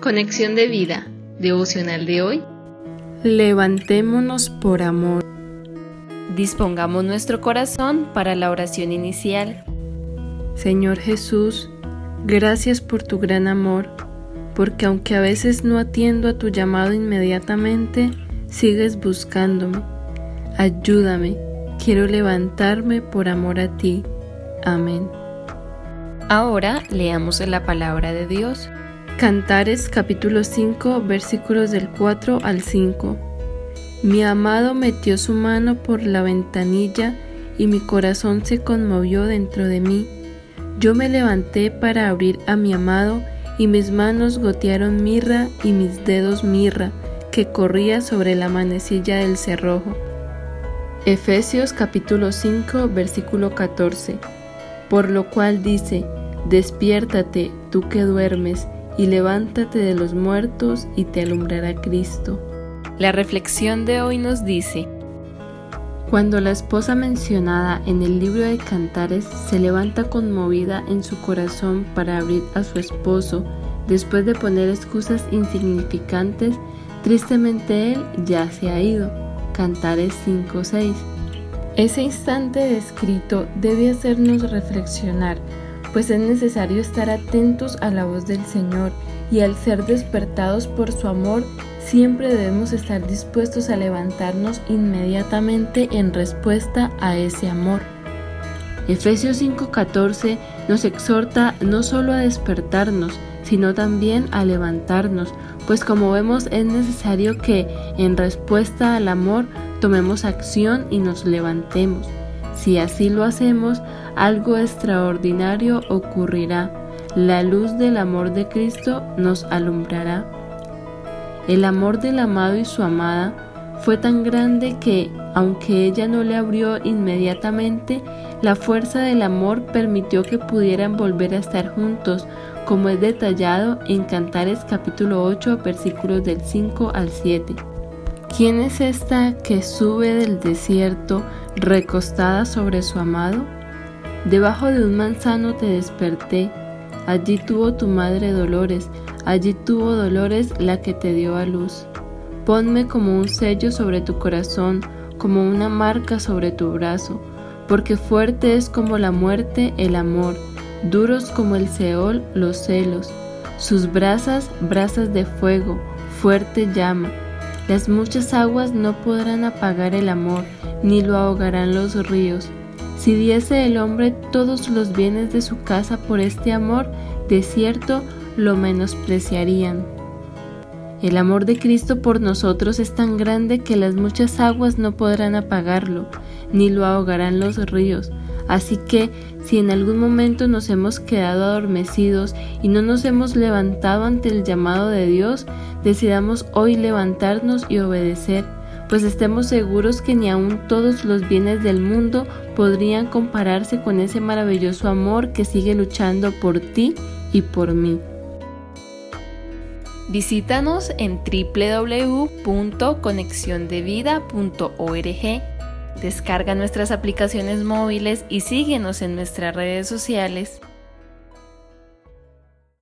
Conexión de vida, devocional de hoy. Levantémonos por amor. Dispongamos nuestro corazón para la oración inicial. Señor Jesús, gracias por tu gran amor, porque aunque a veces no atiendo a tu llamado inmediatamente, sigues buscándome. Ayúdame, quiero levantarme por amor a ti. Amén. Ahora leamos la palabra de Dios. Cantares capítulo 5 versículos del 4 al 5. Mi amado metió su mano por la ventanilla y mi corazón se conmovió dentro de mí. Yo me levanté para abrir a mi amado y mis manos gotearon mirra y mis dedos mirra que corría sobre la manecilla del cerrojo. Efesios capítulo 5 versículo 14. Por lo cual dice, despiértate tú que duermes y levántate de los muertos y te alumbrará Cristo. La reflexión de hoy nos dice, cuando la esposa mencionada en el libro de Cantares se levanta conmovida en su corazón para abrir a su esposo, después de poner excusas insignificantes, tristemente él ya se ha ido. Cantares 5:6. Ese instante descrito debe hacernos reflexionar pues es necesario estar atentos a la voz del Señor y al ser despertados por su amor, siempre debemos estar dispuestos a levantarnos inmediatamente en respuesta a ese amor. Efesios 5:14 nos exhorta no solo a despertarnos, sino también a levantarnos, pues como vemos es necesario que en respuesta al amor tomemos acción y nos levantemos. Si así lo hacemos, algo extraordinario ocurrirá. La luz del amor de Cristo nos alumbrará. El amor del amado y su amada fue tan grande que, aunque ella no le abrió inmediatamente, la fuerza del amor permitió que pudieran volver a estar juntos, como es detallado en Cantares capítulo 8 versículos del 5 al 7. ¿Quién es esta que sube del desierto recostada sobre su amado? Debajo de un manzano te desperté, allí tuvo tu madre dolores, allí tuvo dolores la que te dio a luz. Ponme como un sello sobre tu corazón, como una marca sobre tu brazo, porque fuerte es como la muerte el amor, duros como el Seol los celos, sus brasas, brasas de fuego, fuerte llama las muchas aguas no podrán apagar el amor, ni lo ahogarán los ríos. Si diese el hombre todos los bienes de su casa por este amor, de cierto lo menospreciarían. El amor de Cristo por nosotros es tan grande que las muchas aguas no podrán apagarlo, ni lo ahogarán los ríos. Así que si en algún momento nos hemos quedado adormecidos y no nos hemos levantado ante el llamado de Dios, decidamos hoy levantarnos y obedecer, pues estemos seguros que ni aun todos los bienes del mundo podrían compararse con ese maravilloso amor que sigue luchando por ti y por mí. Visítanos en www.conexiondevida.org Descarga nuestras aplicaciones móviles y síguenos en nuestras redes sociales